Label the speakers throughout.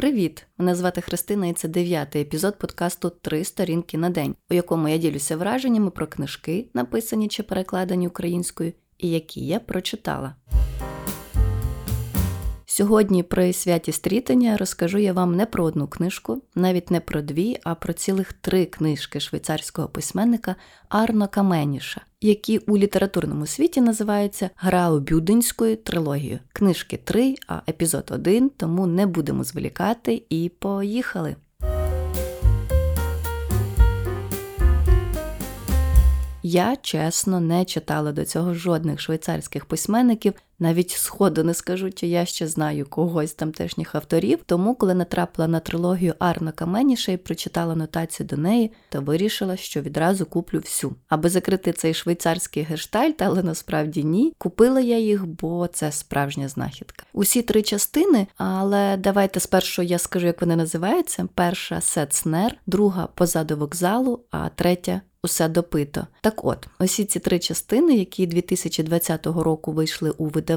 Speaker 1: Привіт! Мене звати Христина, і це дев'ятий епізод подкасту Три сторінки на день, у якому я ділюся враженнями про книжки, написані чи перекладені українською, і які я прочитала. Сьогодні при святі стрітання розкажу я вам не про одну книжку, навіть не про дві, а про цілих три книжки швейцарського письменника Арно Каменіша, які у літературному світі називаються Граубюденською трилогією. Книжки три, а епізод один, тому не будемо зволікати і поїхали. Я чесно не читала до цього жодних швейцарських письменників, навіть сходу не скажу, чи я ще знаю когось тамтешніх авторів. Тому, коли натрапила на трилогію Арно Каменіша і прочитала нотацію до неї, то вирішила, що відразу куплю всю. Аби закрити цей швейцарський гештальт, але насправді ні. Купила я їх, бо це справжня знахідка. Усі три частини, але давайте спершу я скажу, як вони називаються: перша Сецнер, друга позаду вокзалу, а третя усе допито. Так от, усі ці три частини, які 2020 року вийшли у видавництві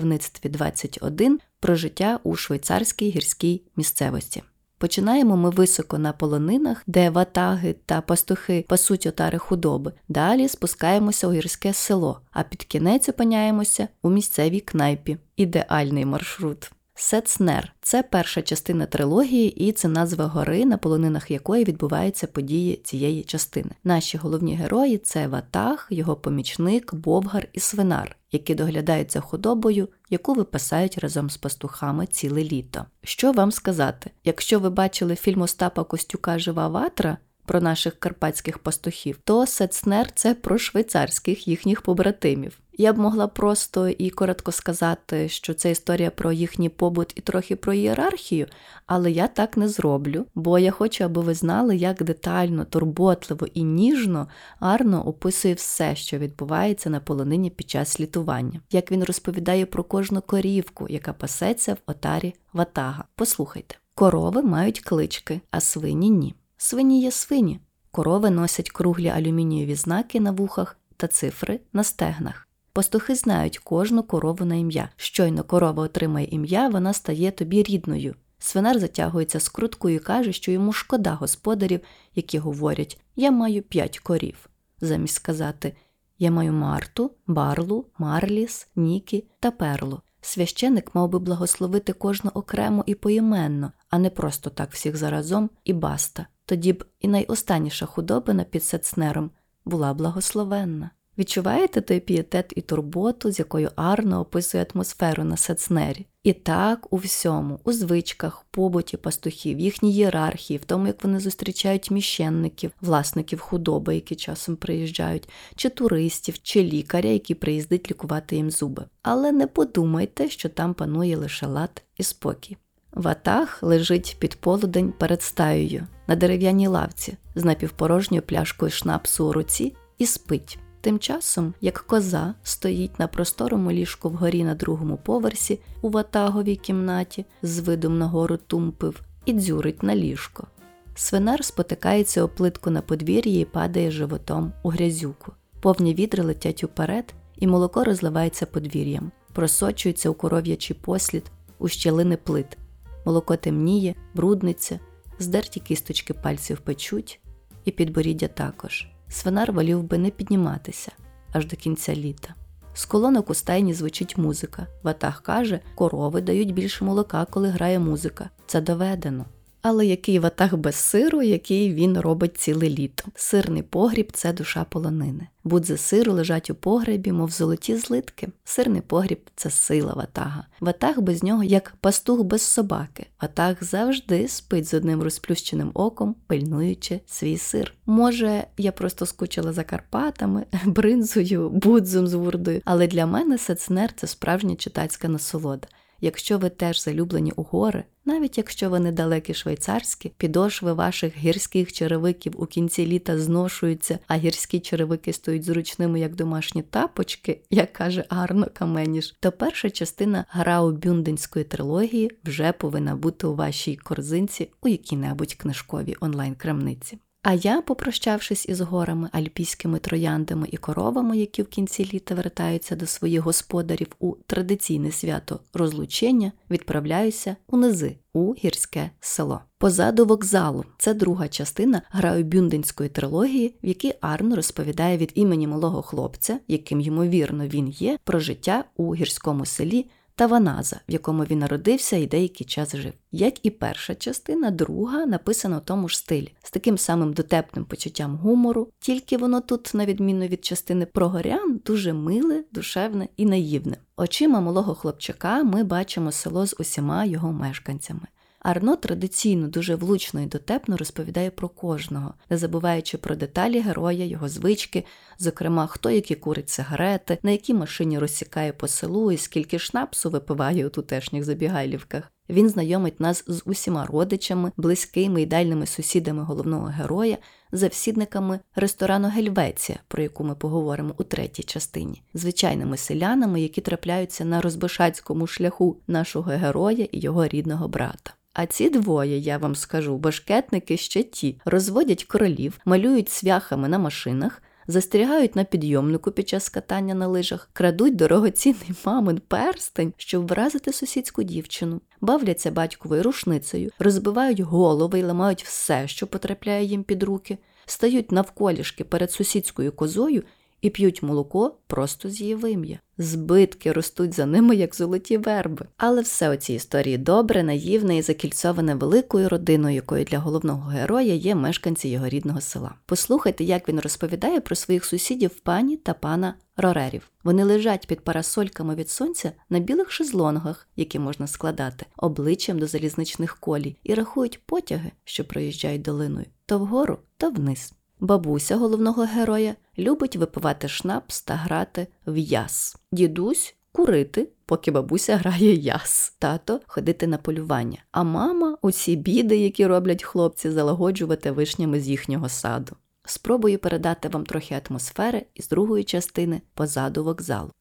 Speaker 1: 21 про життя у швейцарській гірській місцевості. Починаємо ми високо на полонинах, де ватаги та пастухи пасуть отари худоби. Далі спускаємося у гірське село, а під кінець опиняємося у місцевій кнайпі. Ідеальний маршрут. Сецнер це перша частина трилогії, і це назва гори, на полонинах якої відбуваються події цієї частини. Наші головні герої це Ватаг, його помічник, Бовгар і Свинар, які доглядають за худобою, яку випасають разом з пастухами ціле літо. Що вам сказати? Якщо ви бачили фільм Остапа Костюка Жива Ватра про наших карпатських пастухів, то Сецнер це про швейцарських їхніх побратимів. Я б могла просто і коротко сказати, що це історія про їхній побут і трохи про ієрархію, але я так не зроблю, бо я хочу, аби ви знали, як детально, турботливо і ніжно Арно описує все, що відбувається на полонині під час літування, як він розповідає про кожну корівку, яка пасеться в отарі ватага. Послухайте, корови мають клички, а свині ні. Свині є свині. Корови носять круглі алюмінієві знаки на вухах та цифри на стегнах. Пастухи знають кожну корову на ім'я. Щойно корова отримає ім'я, вона стає тобі рідною. Свинар затягується скруткою і каже, що йому шкода господарів, які говорять Я маю п'ять корів, замість сказати Я маю Марту, Барлу, Марліс, Нікі та Перлу. Священик мав би благословити кожну окремо і поіменно, а не просто так всіх заразом і баста. Тоді б і найостанніша худобина під сецнером була благословенна. Відчуваєте той пієтет і турботу, з якою Арно описує атмосферу на Сецнері? І так у всьому, у звичках, побуті пастухів, їхній ієрархії, в тому, як вони зустрічають міщенників, власників худоби, які часом приїжджають, чи туристів, чи лікаря, який приїздить лікувати їм зуби. Але не подумайте, що там панує лише лад і спокій. Ватаг лежить під полудень перед стаєю на дерев'яній лавці з напівпорожньою пляшкою шнапсу у руці і спить. Тим часом, як коза стоїть на просторому ліжку вгорі на другому поверсі у ватаговій кімнаті з видом на гору тумпив і дзюрить на ліжко. Свинар спотикається плитку на подвір'ї і падає животом у грязюку. Повні відри летять уперед, і молоко розливається подвір'ям, просочується у коров'ячий послід, у щелини плит. Молоко темніє, брудниться, здерті кісточки пальців печуть, і підборіддя також свинар волів би не підніматися аж до кінця літа. З колонок у стайні звучить музика. Ватаг каже, корови дають більше молока, коли грає музика. Це доведено. Але який ватаг без сиру, який він робить ціле літо. Сирний погріб це душа полонини. Будзи сиру лежать у погребі, мов золоті злитки. Сирний погріб це сила ватага. Ватаг без нього, як пастух без собаки. Ватаг завжди спить з одним розплющеним оком, пильнуючи свій сир. Може, я просто скучила за Карпатами, бринзою, будзом з вурдою, але для мене сецнер це справжня читацька насолода. Якщо ви теж залюблені у гори, навіть якщо вони далекі швейцарські, підошви ваших гірських черевиків у кінці літа зношуються, а гірські черевики стоять зручними як домашні тапочки, як каже Арно Каменіш, то перша частина Граубюнденської трилогії вже повинна бути у вашій корзинці у якій-небудь книжковій онлайн-крамниці. А я, попрощавшись із горами, альпійськими трояндами і коровами, які в кінці літа вертаються до своїх господарів у традиційне свято розлучення, відправляюся у низи у гірське село. Позаду вокзалу це друга частина Граубюнденської трилогії, в якій Арн розповідає від імені малого хлопця, яким ймовірно він є, про життя у гірському селі. Таваназа, в якому він народився і деякий час жив. Як і перша частина, друга написана у тому ж стилі, з таким самим дотепним почуттям гумору, тільки воно тут, на відміну від частини про горян, дуже миле, душевне і наївне. Очима малого хлопчака ми бачимо село з усіма його мешканцями. Арно традиційно дуже влучно і дотепно розповідає про кожного, не забуваючи про деталі героя, його звички, зокрема, хто які курить сигарети, на якій машині розсікає по селу і скільки шнапсу випиває у тутешніх забігайлівках. Він знайомить нас з усіма родичами, близькими і дальними сусідами головного героя, завсідниками ресторану Гельвеція, про яку ми поговоримо у третій частині, звичайними селянами, які трапляються на розбишацькому шляху нашого героя і його рідного брата. А ці двоє, я вам скажу, башкетники ще ті, розводять королів, малюють свяхами на машинах, застерігають на підйомнику під час катання на лижах, крадуть дорогоцінний мамин перстень, щоб вразити сусідську дівчину, бавляться батьковою рушницею, розбивають голови і ламають все, що потрапляє їм під руки, стають навколішки перед сусідською козою і п'ють молоко просто з її вим'я. Збитки ростуть за ними, як золоті верби. Але все у цій історії добре, наївне і закільцоване великою родиною, якою для головного героя є мешканці його рідного села. Послухайте, як він розповідає про своїх сусідів пані та пана Рорерів. Вони лежать під парасольками від сонця на білих шезлонгах, які можна складати, обличчям до залізничних колій, і рахують потяги, що проїжджають долиною, то вгору, то вниз. Бабуся головного героя любить випивати шнапс та грати в яс. Дідусь курити, поки бабуся грає яс, тато ходити на полювання. А мама усі біди, які роблять хлопці, залагоджувати вишнями з їхнього саду. Спробую передати вам трохи атмосфери із другої частини позаду вокзалу.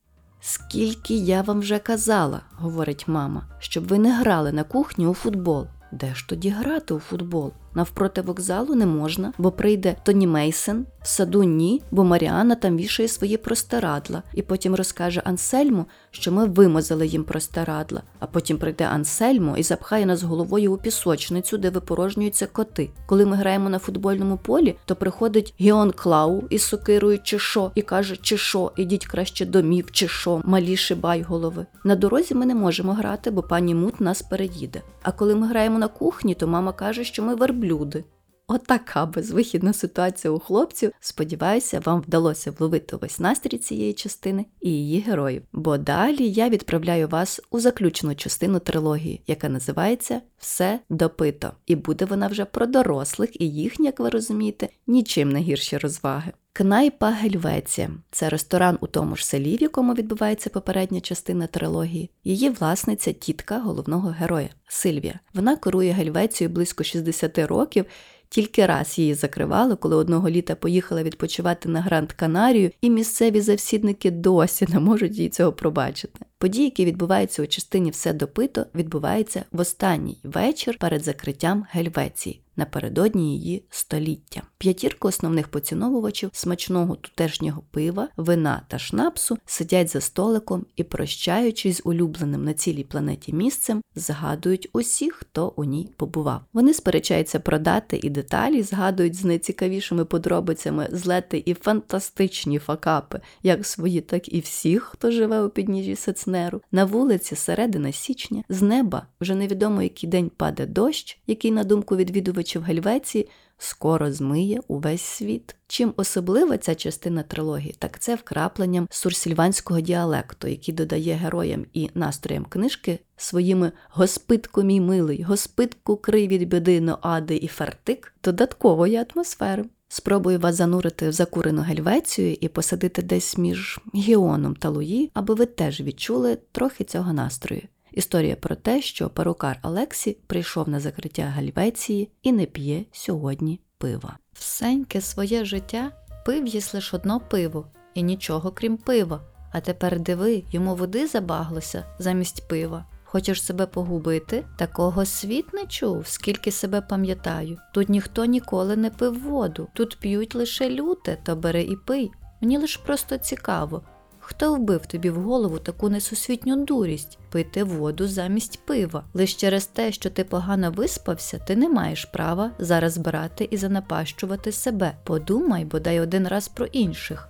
Speaker 1: Скільки я вам вже казала, говорить мама, щоб ви не грали на кухні у футбол. Де ж тоді грати у футбол? Навпроти вокзалу не можна, бо прийде Тоні Мейсен, в саду ні, бо Маріана там вішає свої простирадла, і потім розкаже Ансельму, що ми вимазали їм простирадла, а потім прийде Ансельмо і запхає нас головою у пісочницю, де випорожнюються коти. Коли ми граємо на футбольному полі, то приходить Гіон Клау із сокирою чи що, і каже, чи що, ідіть краще домів, чи що, малі шибайголови. На дорозі ми не можемо грати, бо пані Мут нас переїде. А коли ми граємо на кухні, то мама каже, що ми верблюди. Отака безвихідна ситуація у хлопців. Сподіваюся, вам вдалося вловити весь настрій цієї частини і її героїв. Бо далі я відправляю вас у заключну частину трилогії, яка називається Все допито. І буде вона вже про дорослих і їхні, як ви розумієте, нічим не гірші розваги. Кнайпа Гельвеція це ресторан у тому ж селі, в якому відбувається попередня частина трилогії. Її власниця тітка головного героя Сильвія. Вона керує Гельвецією близько 60 років. Тільки раз її закривали, коли одного літа поїхала відпочивати на Гранд Канарію, і місцеві завсідники досі не можуть їй цього пробачити. Події, які відбуваються у частині все допито, відбуваються в останній вечір перед закриттям Гельвеції. Напередодні її століття. П'ятірка основних поціновувачів смачного тутешнього пива, вина та шнапсу сидять за столиком і, прощаючись з улюбленим на цілій планеті місцем, згадують усіх, хто у ній побував. Вони сперечаються про дати і деталі, згадують з найцікавішими подробицями злети і фантастичні факапи, як свої, так і всіх, хто живе у підніжжі Сецнеру. На вулиці середина січня з неба вже невідомо який день паде дощ, який, на думку відвідувачів, в Гельвеції скоро змиє увесь світ. Чим особлива ця частина трилогії, так це вкрапленням сурсільванського діалекту, який додає героям і настроям книжки своїми госпитку мій милий, госпитку крий від біди Ноади і фартик додаткової атмосфери. Спробую вас занурити в закурену гельвецію і посадити десь між Гіоном та Луї, аби ви теж відчули трохи цього настрою. Історія про те, що перукар Олексі прийшов на закриття Гальвеції і не п'є сьогодні пива. Всеньке своє життя пив їсть лише одно пиво і нічого крім пива. А тепер диви, йому води забаглося замість пива. Хочеш себе погубити? Такого світ не чув, скільки себе пам'ятаю. Тут ніхто ніколи не пив воду, тут п'ють лише люте, то бери і пий. Мені лише просто цікаво. Хто вбив тобі в голову таку несусвітню дурість пити воду замість пива? Лише через те, що ти погано виспався, ти не маєш права зараз брати і занапащувати себе. Подумай бодай один раз про інших.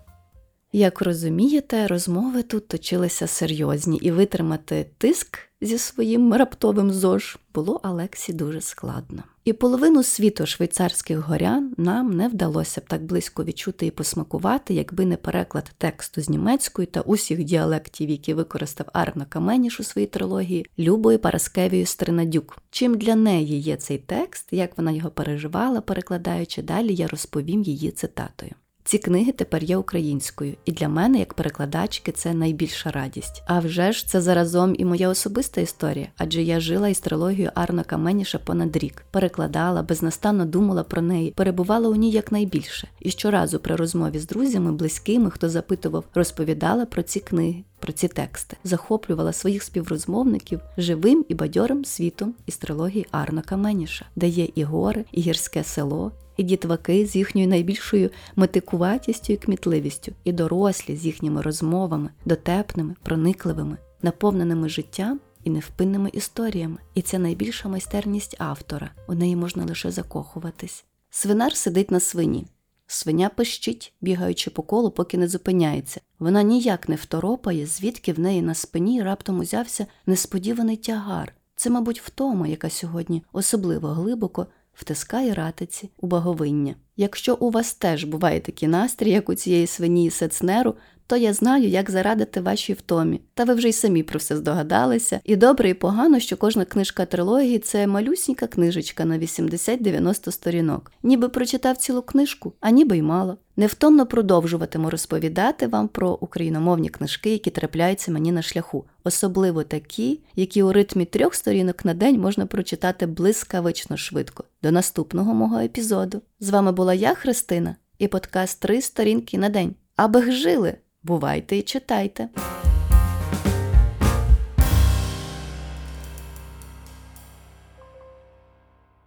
Speaker 1: Як розумієте, розмови тут точилися серйозні, і витримати тиск зі своїм раптовим зож було Алексі дуже складно. І половину світу швейцарських горян нам не вдалося б так близько відчути і посмакувати, якби не переклад тексту з німецької та усіх діалектів, які використав Арно Каменіш у своїй трилогії, Любою Параскевією Стринадюк. Чим для неї є цей текст, як вона його переживала, перекладаючи далі, я розповім її цитатою. Ці книги тепер є українською, і для мене, як перекладачки, це найбільша радість. А вже ж це заразом і моя особиста історія, адже я жила із трилогією Арно Каменіша понад рік, перекладала, безнастанно думала про неї, перебувала у ній якнайбільше. І щоразу при розмові з друзями, близькими, хто запитував, розповідала про ці книги. Про ці тексти захоплювала своїх співрозмовників живим і бадьорим світом із трилогії Арно Каменіша, де є і гори, і гірське село, і дітваки з їхньою найбільшою метикуватістю і кмітливістю, і дорослі з їхніми розмовами, дотепними, проникливими, наповненими життям і невпинними історіями. І це найбільша майстерність автора. У неї можна лише закохуватись. Свинар сидить на свині. Свиня пищить, бігаючи по колу, поки не зупиняється. Вона ніяк не второпає, звідки в неї на спині раптом узявся несподіваний тягар. Це, мабуть, втома, яка сьогодні особливо глибоко втискає ратиці у баговиння. Якщо у вас теж буває такі настрій, як у цієї свині Сецнеру, то я знаю, як зарадити вашій втомі. Та ви вже й самі про все здогадалися. І добре, і погано, що кожна книжка трилогії це малюсінька книжечка на 80-90 сторінок. Ніби прочитав цілу книжку, а ніби й мало. Невтомно продовжуватиму розповідати вам про україномовні книжки, які трапляються мені на шляху, особливо такі, які у ритмі трьох сторінок на день можна прочитати блискавично швидко. До наступного мого епізоду. З вами була я, Христина, і подкаст Три сторінки на день. Аби жили! Бувайте і читайте!